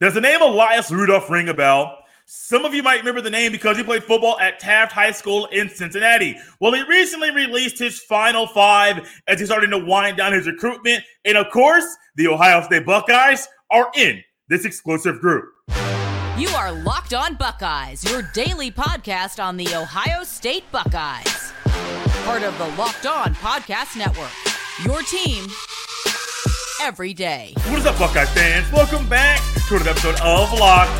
Does the name Elias Rudolph ring a bell? Some of you might remember the name because he played football at Taft High School in Cincinnati. Well, he recently released his final five as he's starting to wind down his recruitment. And of course, the Ohio State Buckeyes are in this exclusive group. You are Locked On Buckeyes, your daily podcast on the Ohio State Buckeyes. Part of the Locked On Podcast Network. Your team every day. What is up, Buckeye fans? Welcome back to another episode of Locked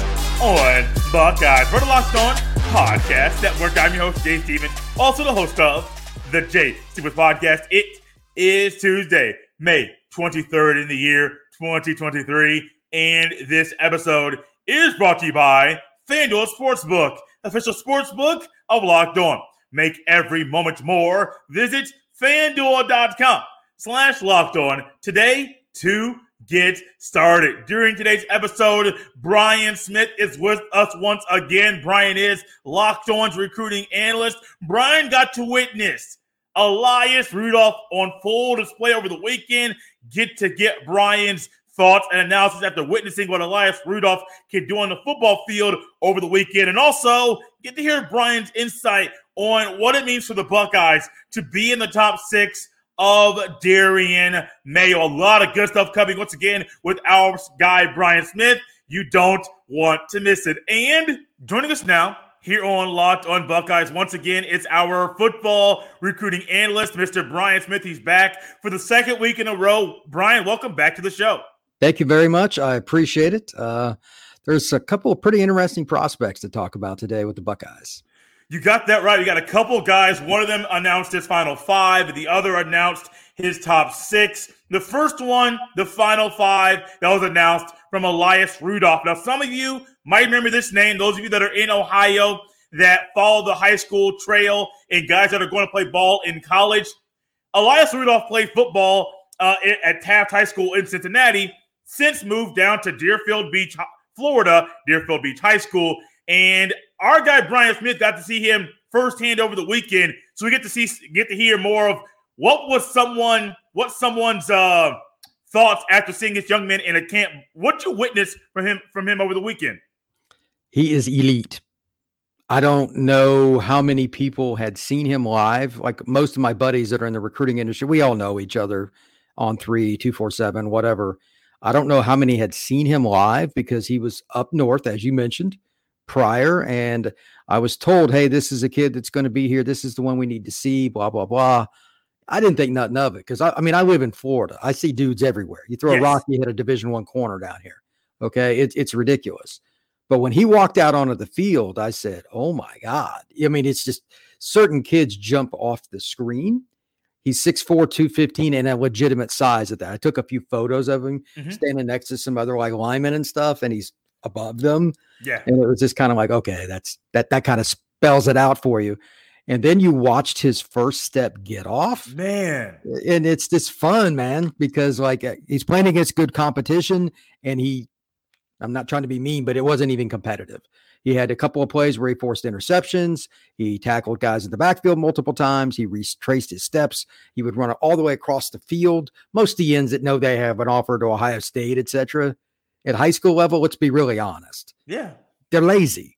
On Buckeyes for the Locked On Podcast Network. I'm your host, Jay Stevens, also the host of the Jay Stevens Podcast. It is Tuesday, May 23rd in the year 2023, and this episode is brought to you by FanDuel Sportsbook, official sportsbook of Locked On. Make every moment more. Visit fanduel.com slash locked on today to get started. During today's episode, Brian Smith is with us once again. Brian is Locked On's recruiting analyst. Brian got to witness Elias Rudolph on full display over the weekend. Get to get Brian's thoughts and analysis after witnessing what Elias Rudolph can do on the football field over the weekend. And also get to hear Brian's insight on what it means for the Buckeyes to be in the top six of Darian Mayo. A lot of good stuff coming once again with our guy, Brian Smith. You don't want to miss it. And joining us now here on Locked on Buckeyes, once again, it's our football recruiting analyst, Mr. Brian Smith. He's back for the second week in a row. Brian, welcome back to the show. Thank you very much. I appreciate it. Uh, there's a couple of pretty interesting prospects to talk about today with the Buckeyes. You got that right. You got a couple guys. One of them announced his final five, the other announced his top six. The first one, the final five, that was announced from Elias Rudolph. Now, some of you might remember this name. Those of you that are in Ohio that follow the high school trail and guys that are going to play ball in college. Elias Rudolph played football uh, at Taft High School in Cincinnati, since moved down to Deerfield Beach, Florida, Deerfield Beach High School. And our guy Brian Smith got to see him firsthand over the weekend, so we get to see get to hear more of what was someone what someone's uh, thoughts after seeing this young man in a camp. What you witnessed from him from him over the weekend? He is elite. I don't know how many people had seen him live. Like most of my buddies that are in the recruiting industry, we all know each other on three, two, four, seven, whatever. I don't know how many had seen him live because he was up north, as you mentioned prior. And I was told, hey, this is a kid that's going to be here. This is the one we need to see, blah, blah, blah. I didn't think nothing of it because I, I, mean, I live in Florida. I see dudes everywhere. You throw yes. a rock, you hit a division one corner down here. Okay. It, it's ridiculous. But when he walked out onto the field, I said, oh my God. I mean, it's just certain kids jump off the screen. He's 6'4, 215 and a legitimate size at that. I took a few photos of him mm-hmm. standing next to some other like linemen and stuff, and he's above them. Yeah. And it was just kind of like, okay, that's that that kind of spells it out for you. And then you watched his first step get off. Man. And it's just fun, man, because like uh, he's playing against good competition and he I'm not trying to be mean, but it wasn't even competitive. He had a couple of plays where he forced interceptions. He tackled guys in the backfield multiple times. He retraced his steps. He would run it all the way across the field. Most D ends that know they have an offer to Ohio State, etc., at high school level, let's be really honest. Yeah. They're lazy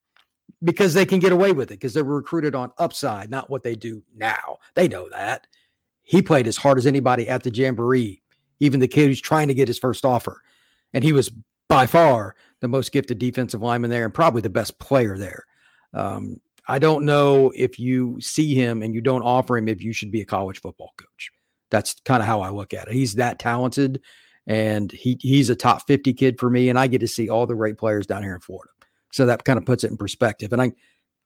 because they can get away with it because they're recruited on upside, not what they do now. They know that. He played as hard as anybody at the Jamboree, even the kid who's trying to get his first offer. And he was by far the most gifted defensive lineman there and probably the best player there. Um, I don't know if you see him and you don't offer him if you should be a college football coach. That's kind of how I look at it. He's that talented and he he's a top 50 kid for me and I get to see all the great players down here in Florida. So that kind of puts it in perspective. And I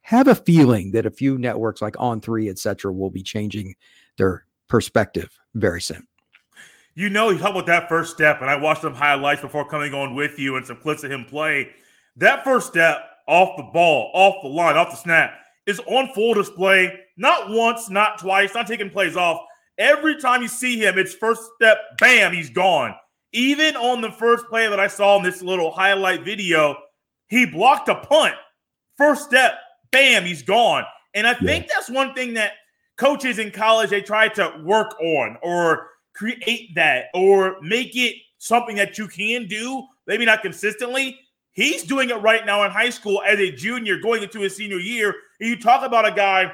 have a feeling that a few networks like On3, etc will be changing their perspective very soon. You know, you talk about that first step, and I watched some highlights before coming on with you and some clips of him play. That first step off the ball, off the line, off the snap is on full display. Not once, not twice, not taking plays off. Every time you see him, it's first step, bam, he's gone. Even on the first play that I saw in this little highlight video, he blocked a punt. First step, bam, he's gone. And I think yeah. that's one thing that coaches in college they try to work on or create that or make it something that you can do, maybe not consistently. He's doing it right now in high school as a junior going into his senior year. And you talk about a guy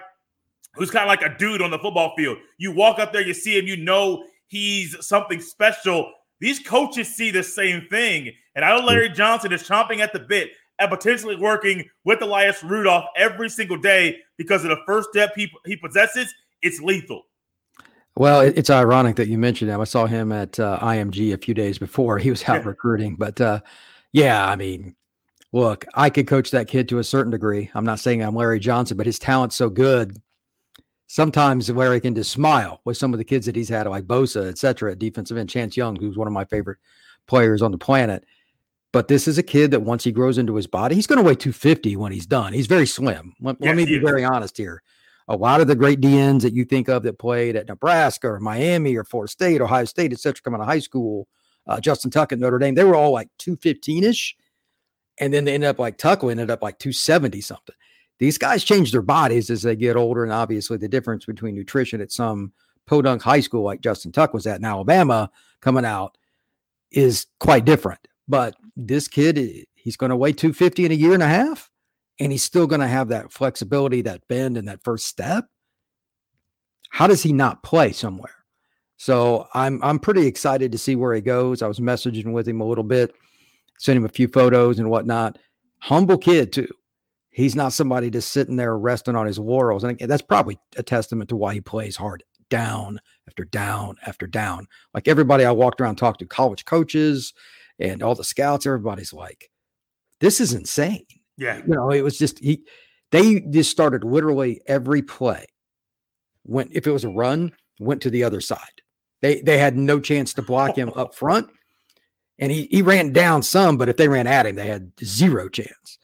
who's kind of like a dude on the football field. You walk up there, you see him, you know he's something special. These coaches see the same thing. And I know Larry Johnson is chomping at the bit and potentially working with Elias Rudolph every single day because of the first step he, he possesses. It's lethal. Well, it's ironic that you mentioned him. I saw him at uh, IMG a few days before he was out yeah. recruiting. But uh, yeah, I mean, look, I could coach that kid to a certain degree. I'm not saying I'm Larry Johnson, but his talent's so good. Sometimes Larry can just smile with some of the kids that he's had, like Bosa, et cetera, defensive end, Chase Young, who's one of my favorite players on the planet. But this is a kid that once he grows into his body, he's going to weigh 250 when he's done. He's very slim. Let, yes, let me be very honest here. A lot of the great D ends that you think of that played at Nebraska or Miami or Florida State, Ohio State, et cetera, coming out of high school, uh, Justin Tuck at Notre Dame, they were all like 215 ish. And then they ended up like Tuck ended up like 270 something. These guys change their bodies as they get older. And obviously, the difference between nutrition at some podunk high school like Justin Tuck was at in Alabama coming out is quite different. But this kid, he's going to weigh 250 in a year and a half, and he's still going to have that flexibility, that bend, and that first step. How does he not play somewhere? So I'm I'm pretty excited to see where he goes. I was messaging with him a little bit, sent him a few photos and whatnot. Humble kid too. He's not somebody just sitting there resting on his laurels, and that's probably a testament to why he plays hard, down after down after down. Like everybody I walked around talked to, college coaches, and all the scouts, everybody's like, this is insane. Yeah. You know, it was just he they just started literally every play. Went if it was a run, went to the other side. They they had no chance to block him up front. And he he ran down some, but if they ran at him, they had zero chance.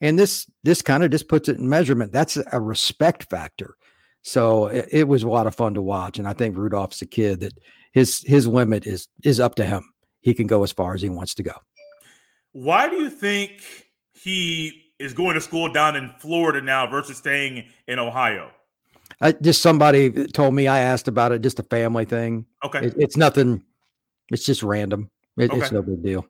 And this this kind of just puts it in measurement. That's a respect factor. So it, it was a lot of fun to watch. And I think Rudolph's a kid that his his limit is is up to him he can go as far as he wants to go. Why do you think he is going to school down in Florida now versus staying in Ohio? I, just somebody told me I asked about it, just a family thing. Okay. It, it's nothing, it's just random. It, okay. It's no big deal.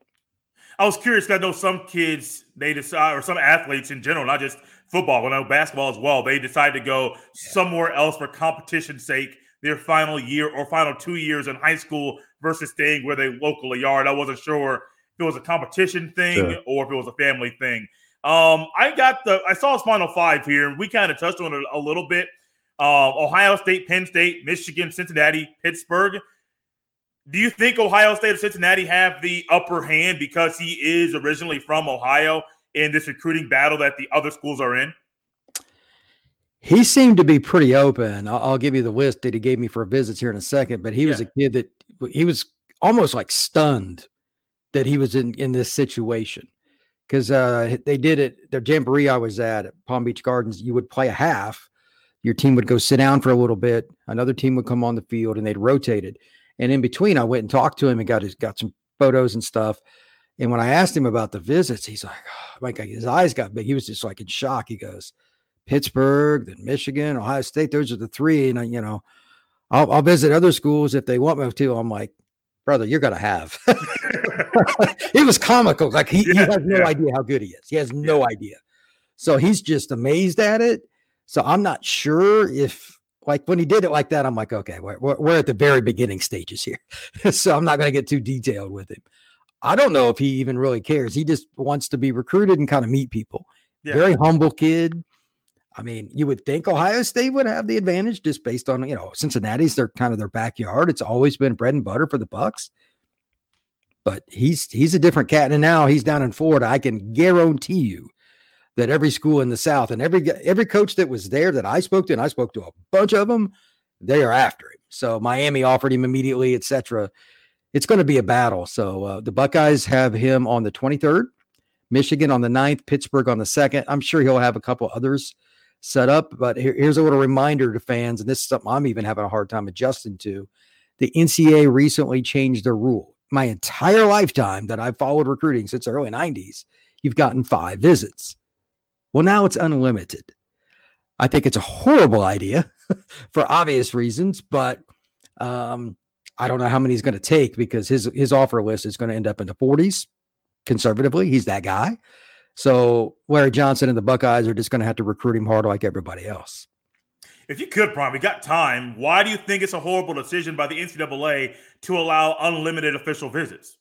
I was curious. I know some kids, they decide, or some athletes in general, not just football, but I know basketball as well, they decide to go somewhere else for competition's sake their final year or final two years in high school versus staying where they locally are. And I wasn't sure if it was a competition thing sure. or if it was a family thing. Um, I got the I saw his final five here, and we kind of touched on it a little bit. Uh, Ohio State, Penn State, Michigan, Cincinnati, Pittsburgh. Do you think Ohio State or Cincinnati have the upper hand because he is originally from Ohio in this recruiting battle that the other schools are in? He seemed to be pretty open. I'll, I'll, give you the list that he gave me for visits here in a second, but he yeah. was a kid that he was almost like stunned that he was in in this situation because uh, they did it. The jamboree I was at at Palm Beach Gardens, you would play a half. Your team would go sit down for a little bit. Another team would come on the field, and they'd rotate it. And in between, I went and talked to him and got his got some photos and stuff. And when I asked him about the visits, he's like, oh, like his eyes got big. He was just like in shock. He goes, Pittsburgh, then Michigan, Ohio State. Those are the three. And, you know, I'll, I'll visit other schools if they want me to. I'm like, brother, you're going to have. it was comical. Like he, yeah, he has no yeah. idea how good he is. He has no yeah. idea. So he's just amazed at it. So I'm not sure if, like, when he did it like that, I'm like, okay, we're, we're at the very beginning stages here. so I'm not going to get too detailed with him. I don't know if he even really cares. He just wants to be recruited and kind of meet people. Very humble kid. I mean, you would think Ohio State would have the advantage just based on, you know, Cincinnati's their kind of their backyard. It's always been bread and butter for the Bucks. But he's he's a different cat. And now he's down in Florida. I can guarantee you that every school in the South and every every coach that was there that I spoke to, and I spoke to a bunch of them, they are after him. So Miami offered him immediately, etc. It's going to be a battle. So uh, the Buckeyes have him on the 23rd, Michigan on the 9th, Pittsburgh on the 2nd. I'm sure he'll have a couple others set up. But here, here's a little reminder to fans, and this is something I'm even having a hard time adjusting to. The NCAA recently changed their rule. My entire lifetime that I've followed recruiting since the early 90s, you've gotten five visits. Well, now it's unlimited. I think it's a horrible idea for obvious reasons, but um, I don't know how many he's going to take because his his offer list is going to end up in the 40s. conservatively. He's that guy. So Larry Johnson and the Buckeyes are just going to have to recruit him hard like everybody else. If you could, Prime, we got time. Why do you think it's a horrible decision by the NCAA to allow unlimited official visits?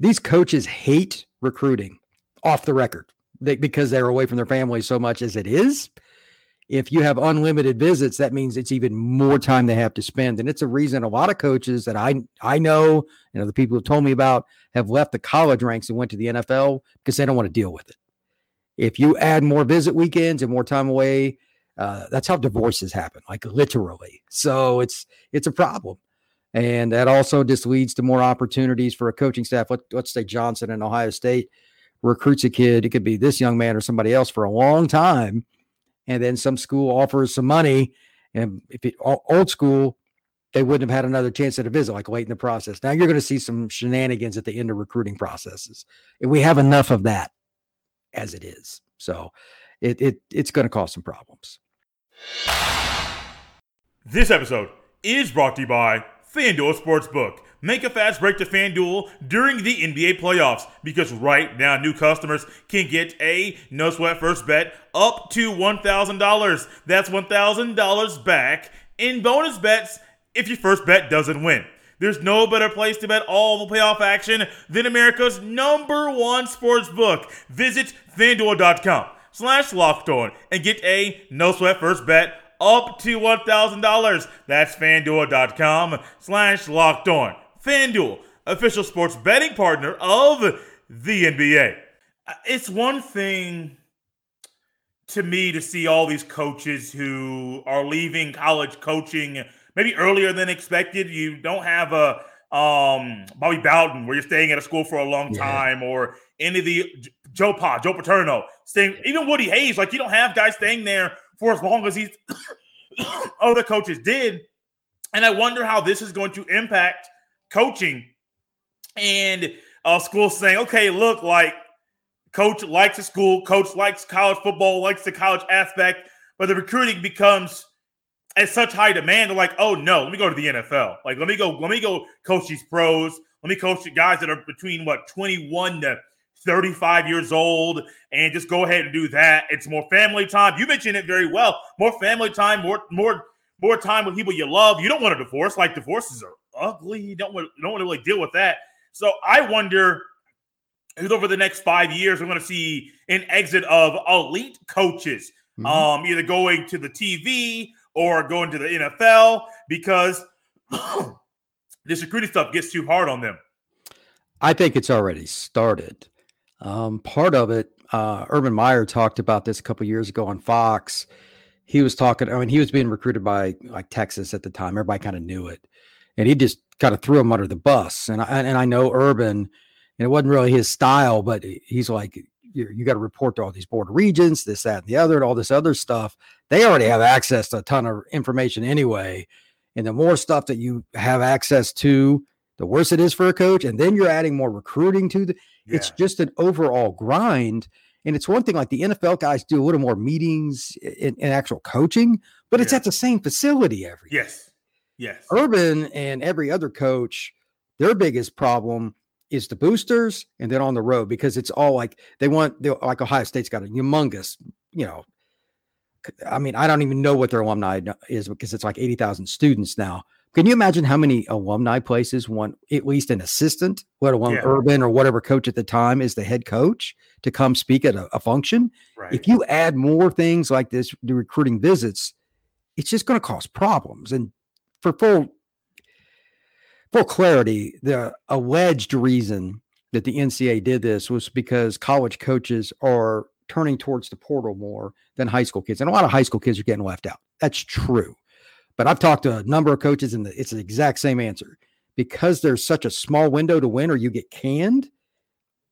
These coaches hate recruiting off the record they, because they're away from their families so much as it is. If you have unlimited visits, that means it's even more time they have to spend. And it's a reason a lot of coaches that I I know, you know, the people who told me about have left the college ranks and went to the NFL because they don't want to deal with it. If you add more visit weekends and more time away, uh, that's how divorces happen, like literally. So it's it's a problem, and that also just leads to more opportunities for a coaching staff. Let, let's say Johnson and Ohio State recruits a kid. It could be this young man or somebody else for a long time, and then some school offers some money, and if it old school, they wouldn't have had another chance at a visit like late in the process. Now you're going to see some shenanigans at the end of recruiting processes, and we have enough of that as it is. So it, it it's going to cause some problems. This episode is brought to you by FanDuel Sportsbook. Make a fast break to FanDuel during the NBA playoffs because right now new customers can get a no sweat first bet up to $1,000. That's $1,000 back in bonus bets if your first bet doesn't win. There's no better place to bet all the playoff action than America's number one sports book. Visit fanduel.com slash locked on and get a no sweat first bet up to $1,000. That's fanduel.com slash locked on. FanDuel, official sports betting partner of the NBA. It's one thing to me to see all these coaches who are leaving college coaching maybe earlier than expected. You don't have a um, Bobby Bowden where you're staying at a school for a long time, or any of the Joe Pa, Joe Paterno, staying even Woody Hayes. Like you don't have guys staying there for as long as these other coaches did. And I wonder how this is going to impact coaching and uh, schools saying, okay, look, like coach likes the school, coach likes college football, likes the college aspect, but the recruiting becomes at such high demand. They're like, oh no, let me go to the NFL. Like, let me go, let me go coach these pros. Let me coach the guys that are between what 21 to 35 years old and just go ahead and do that. It's more family time. You mentioned it very well. More family time, more more more time with people you love. You don't want a divorce. Like divorces are ugly. You don't want you don't want to really deal with that. So I wonder if over the next five years we're going to see an exit of elite coaches, mm-hmm. um, either going to the TV or going to the NFL because this recruiting stuff gets too hard on them. I think it's already started. Um, part of it, uh, Urban Meyer talked about this a couple years ago on Fox. He was talking. I mean, he was being recruited by like Texas at the time. Everybody kind of knew it, and he just kind of threw him under the bus. And I and I know Urban, and it wasn't really his style, but he's like, you, you got to report to all these board regions, this, that, and the other, and all this other stuff. They already have access to a ton of information anyway. And the more stuff that you have access to, the worse it is for a coach. And then you're adding more recruiting to the. Yeah. It's just an overall grind. And it's one thing like the NFL guys do a little more meetings in, in actual coaching, but it's at the same facility every yes. Yes. Urban and every other coach, their biggest problem is the boosters and then on the road because it's all like they want like Ohio State's got a humongous, you know. I mean, I don't even know what their alumni is because it's like 80,000 students now. Can you imagine how many alumni places want at least an assistant, let alone yeah. Urban or whatever coach at the time is the head coach to come speak at a, a function? Right. If you add more things like this, the recruiting visits, it's just going to cause problems. And for full full clarity, the alleged reason that the NCAA did this was because college coaches are turning towards the portal more than high school kids, and a lot of high school kids are getting left out. That's true. But I've talked to a number of coaches, and it's the exact same answer. Because there's such a small window to win, or you get canned.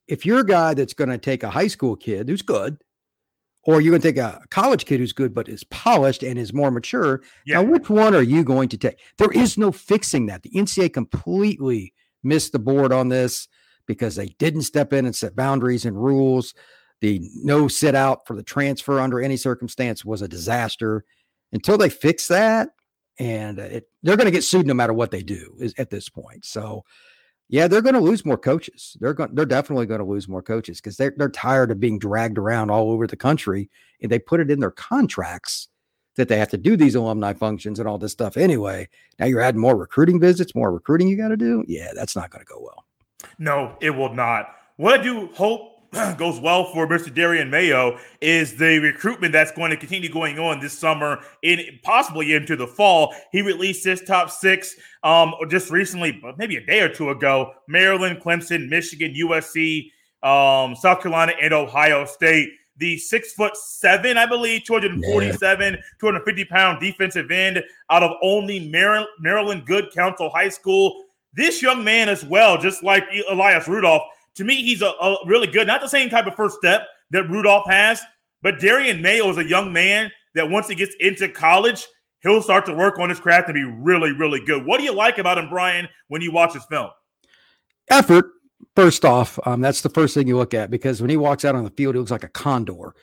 If you're a guy that's going to take a high school kid who's good, or you're going to take a college kid who's good but is polished and is more mature, yeah. now which one are you going to take? There is no fixing that. The NCAA completely missed the board on this because they didn't step in and set boundaries and rules. The no sit out for the transfer under any circumstance was a disaster. Until they fix that, and it, they're going to get sued no matter what they do is, at this point. So yeah, they're going to lose more coaches. They're going, they're definitely going to lose more coaches because they're they're tired of being dragged around all over the country, and they put it in their contracts that they have to do these alumni functions and all this stuff anyway. Now you're adding more recruiting visits, more recruiting you got to do. Yeah, that's not going to go well. No, it will not. What I do hope goes well for Mr. Darian Mayo is the recruitment that's going to continue going on this summer and possibly into the fall. He released his top six um, just recently, maybe a day or two ago. Maryland, Clemson, Michigan, USC, um, South Carolina, and Ohio State. The six foot seven, I believe, 247, yeah. 250 pound defensive end out of only Maryland, Maryland Good Counsel High School. This young man, as well, just like Elias Rudolph, to me, he's a, a, really good, not the same type of first step that Rudolph has, but Darian Mayo is a young man that once he gets into college, he'll start to work on his craft and be really, really good. What do you like about him, Brian, when you watch his film? Effort. First off, um, that's the first thing you look at because when he walks out on the field, he looks like a condor.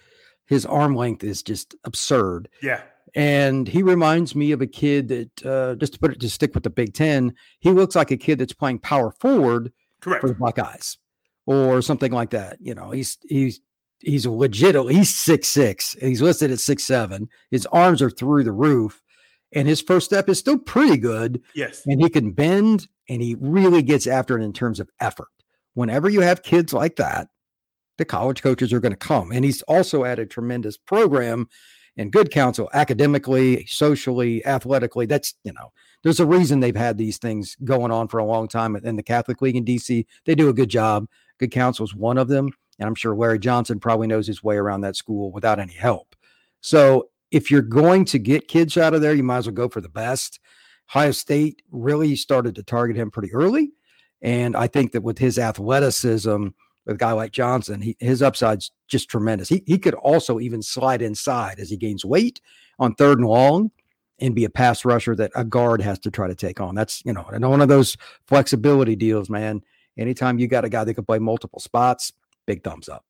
His arm length is just absurd. Yeah. And he reminds me of a kid that, uh, just to put it to stick with the Big Ten, he looks like a kid that's playing power forward Correct. for the Buckeyes or something like that. You know, he's he's he's a legit. He's six six. He's listed at six seven. His arms are through the roof, and his first step is still pretty good. Yes, and he can bend, and he really gets after it in terms of effort. Whenever you have kids like that, the college coaches are going to come, and he's also at a tremendous program and good counsel academically, socially, athletically. That's you know. There's a reason they've had these things going on for a long time in the Catholic League in DC. They do a good job. Good Counsel is one of them. And I'm sure Larry Johnson probably knows his way around that school without any help. So if you're going to get kids out of there, you might as well go for the best. Ohio State really started to target him pretty early. And I think that with his athleticism, with a guy like Johnson, he, his upside's just tremendous. He, he could also even slide inside as he gains weight on third and long and be a pass rusher that a guard has to try to take on. That's, you know, and one of those flexibility deals, man anytime you got a guy that can play multiple spots, big thumbs up.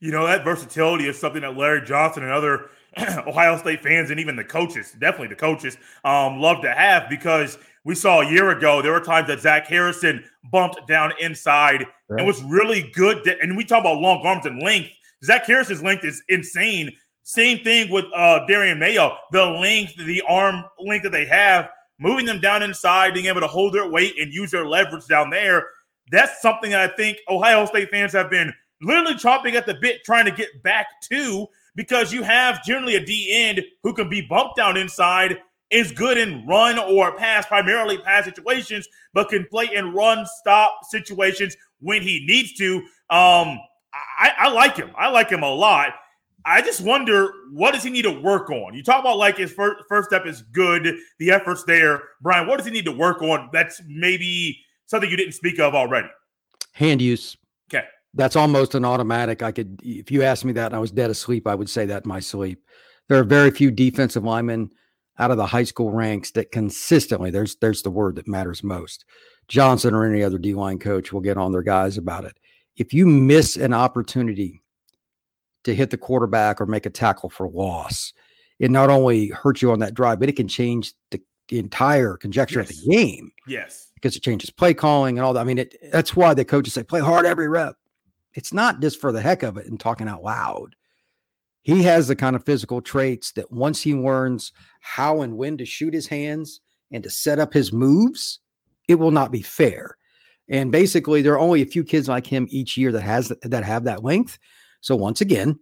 You know, that versatility is something that Larry Johnson and other Ohio State fans and even the coaches, definitely the coaches, um, love to have because we saw a year ago there were times that Zach Harrison bumped down inside right. and was really good. To, and we talk about long arms and length. Zach Harrison's length is insane. Same thing with uh, Darien Mayo. The length, the arm length that they have, moving them down inside, being able to hold their weight and use their leverage down there that's something I think Ohio State fans have been literally chopping at the bit trying to get back to because you have generally a D end who can be bumped down inside, is good in run or pass, primarily pass situations, but can play in run stop situations when he needs to. Um, I, I like him. I like him a lot. I just wonder what does he need to work on? You talk about like his first first step is good, the efforts there. Brian, what does he need to work on that's maybe something you didn't speak of already? Hand use. Okay. That's almost an automatic. I could, if you asked me that and I was dead asleep, I would say that in my sleep. There are very few defensive linemen out of the high school ranks that consistently, there's there's the word that matters most. Johnson or any other D line coach will get on their guys about it. If you miss an opportunity to hit the quarterback or make a tackle for loss, it not only hurts you on that drive, but it can change the, entire conjecture yes. of the game. Yes because it changes play calling and all that. I mean, it, that's why the coaches say play hard every rep. It's not just for the heck of it and talking out loud. He has the kind of physical traits that once he learns how and when to shoot his hands and to set up his moves, it will not be fair. And basically, there are only a few kids like him each year that has that have that length. So once again,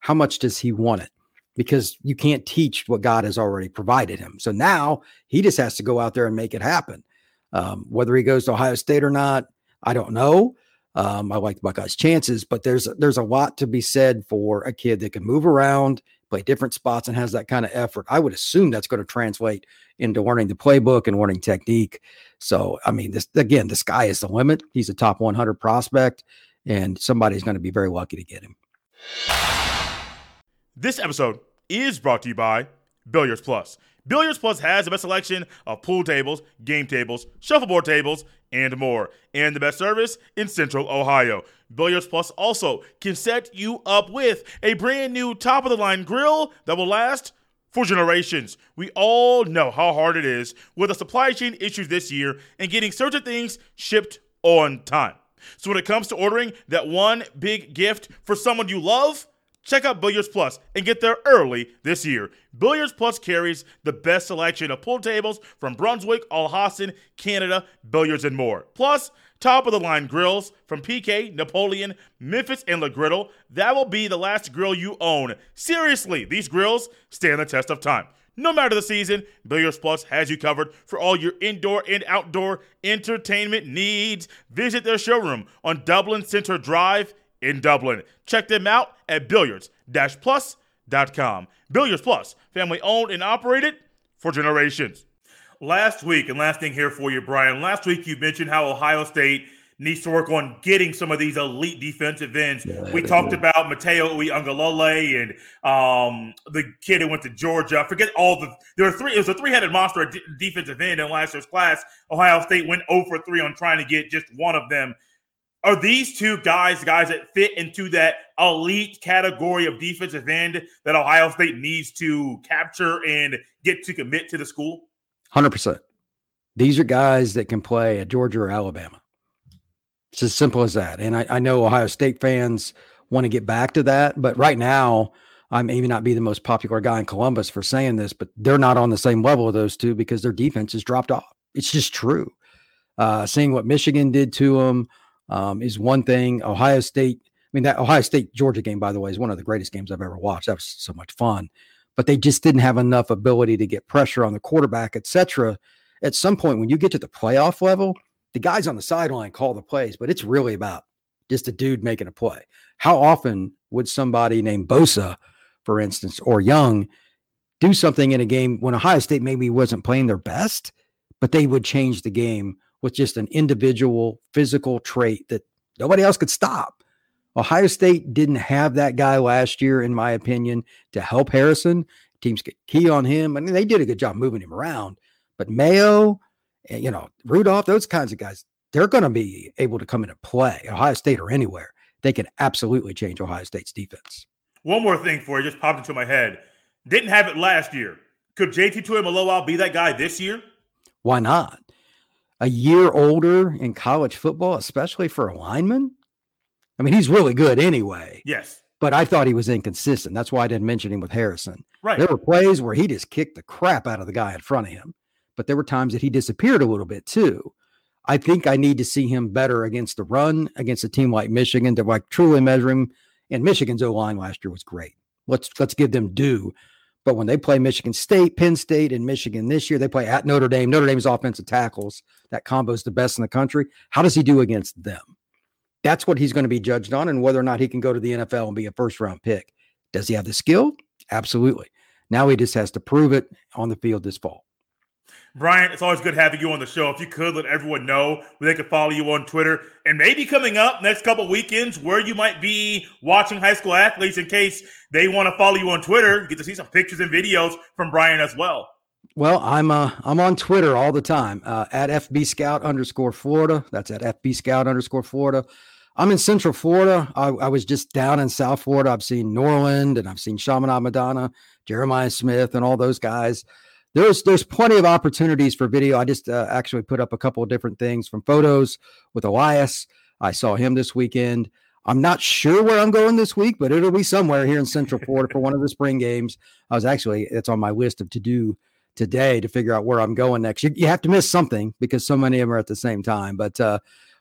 how much does he want it? Because you can't teach what God has already provided him. So now he just has to go out there and make it happen. Um, whether he goes to Ohio State or not, I don't know. Um, I like the Buckeyes' chances, but there's there's a lot to be said for a kid that can move around, play different spots, and has that kind of effort. I would assume that's going to translate into learning the playbook and learning technique. So, I mean, this again, the sky is the limit. He's a top 100 prospect, and somebody's going to be very lucky to get him. This episode is brought to you by Billiards Plus. Billiards Plus has the best selection of pool tables, game tables, shuffleboard tables, and more. And the best service in Central Ohio. Billiards Plus also can set you up with a brand new top of the line grill that will last for generations. We all know how hard it is with the supply chain issues this year and getting certain things shipped on time. So when it comes to ordering that one big gift for someone you love, check out Billiards Plus and get there early this year. Billiards Plus carries the best selection of pool tables from Brunswick, Olhausen, Canada, Billiards, and more. Plus, top of the line grills from PK, Napoleon, Memphis, and Le Griddle. That will be the last grill you own. Seriously, these grills stand the test of time. No matter the season, Billiards Plus has you covered for all your indoor and outdoor entertainment needs. Visit their showroom on Dublin Center Drive in Dublin. Check them out at billiards-plus.com. Billiards Plus, family owned and operated for generations. Last week, and last thing here for you, Brian. Last week you mentioned how Ohio State needs to work on getting some of these elite defensive ends. Yeah, we talked yeah. about Matayo Uiagalelei and um, the kid who went to Georgia. I forget all the there were three. It was a three-headed monster at defensive end in last year's class. Ohio State went over 3 on trying to get just one of them. Are these two guys guys that fit into that elite category of defensive end that Ohio State needs to capture and get to commit to the school? Hundred percent. These are guys that can play at Georgia or Alabama. It's as simple as that. And I, I know Ohio State fans want to get back to that, but right now, I may not be the most popular guy in Columbus for saying this, but they're not on the same level of those two because their defense has dropped off. It's just true. Uh, seeing what Michigan did to them um, is one thing. Ohio State, I mean, that Ohio State Georgia game, by the way, is one of the greatest games I've ever watched. That was so much fun, but they just didn't have enough ability to get pressure on the quarterback, etc. At some point, when you get to the playoff level, the guys on the sideline call the plays, but it's really about just a dude making a play. How often would somebody named Bosa, for instance, or Young do something in a game when Ohio State maybe wasn't playing their best, but they would change the game with just an individual physical trait that nobody else could stop? Ohio State didn't have that guy last year, in my opinion, to help Harrison. Teams get key on him. I mean, they did a good job moving him around. But Mayo, Eh, you know, Rudolph, those kinds of guys, they're going to be able to come into play, Ohio State or anywhere. They can absolutely change Ohio State's defense. One more thing for you, just popped into my head. Didn't have it last year. Could JT Tuimoloau be that guy this year? Why not? A year older in college football, especially for a lineman. I mean, he's really good anyway. Yes. But I thought he was inconsistent. That's why I didn't mention him with Harrison. Right. There were plays where he just kicked the crap out of the guy in front of him but there were times that he disappeared a little bit too. I think I need to see him better against the run against a team like Michigan to like truly measure him. And Michigan's O line last year was great. Let's let's give them due. But when they play Michigan State, Penn State, and Michigan this year, they play at Notre Dame. Notre Dame's offensive tackles. That combo is the best in the country. How does he do against them? That's what he's going to be judged on, and whether or not he can go to the NFL and be a first round pick. Does he have the skill? Absolutely. Now he just has to prove it on the field this fall. Brian, it's always good having you on the show. If you could let everyone know where they can follow you on Twitter and maybe coming up next couple weekends where you might be watching high school athletes in case they want to follow you on Twitter, get to see some pictures and videos from Brian as well. Well, I'm uh, I'm on Twitter all the time uh, at FB Scout underscore Florida. That's at FB Scout underscore Florida. I'm in Central Florida. I, I, was just down in South Florida. I've seen Norland and I've seen Chaminade Madonna, Jeremiah Smith, and all those guys there's there's plenty of opportunities for video. I just uh, actually put up a couple of different things from photos with Elias. I saw him this weekend. I'm not sure where I'm going this week, but it'll be somewhere here in Central Florida for one of the spring games. I was actually it's on my list of to do today to figure out where I'm going next. You, you have to miss something because so many of them are at the same time. But uh,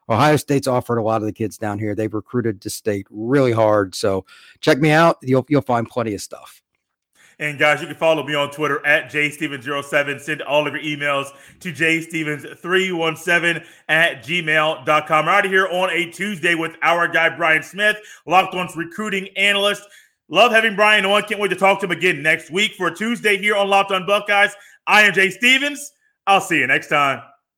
Ohio State's offered a lot of the kids down here. They've recruited to state really hard. So check me out. You'll you'll find plenty of stuff. And guys, you can follow me on Twitter at jstevens07. Send all of your emails to jstevens317 at gmail.com. Of here on a Tuesday with our guy, Brian Smith, Locked On's recruiting analyst. Love having Brian on. Can't wait to talk to him again next week for a Tuesday here on Locked On Buckeyes. I am Jay Stevens. I'll see you next time.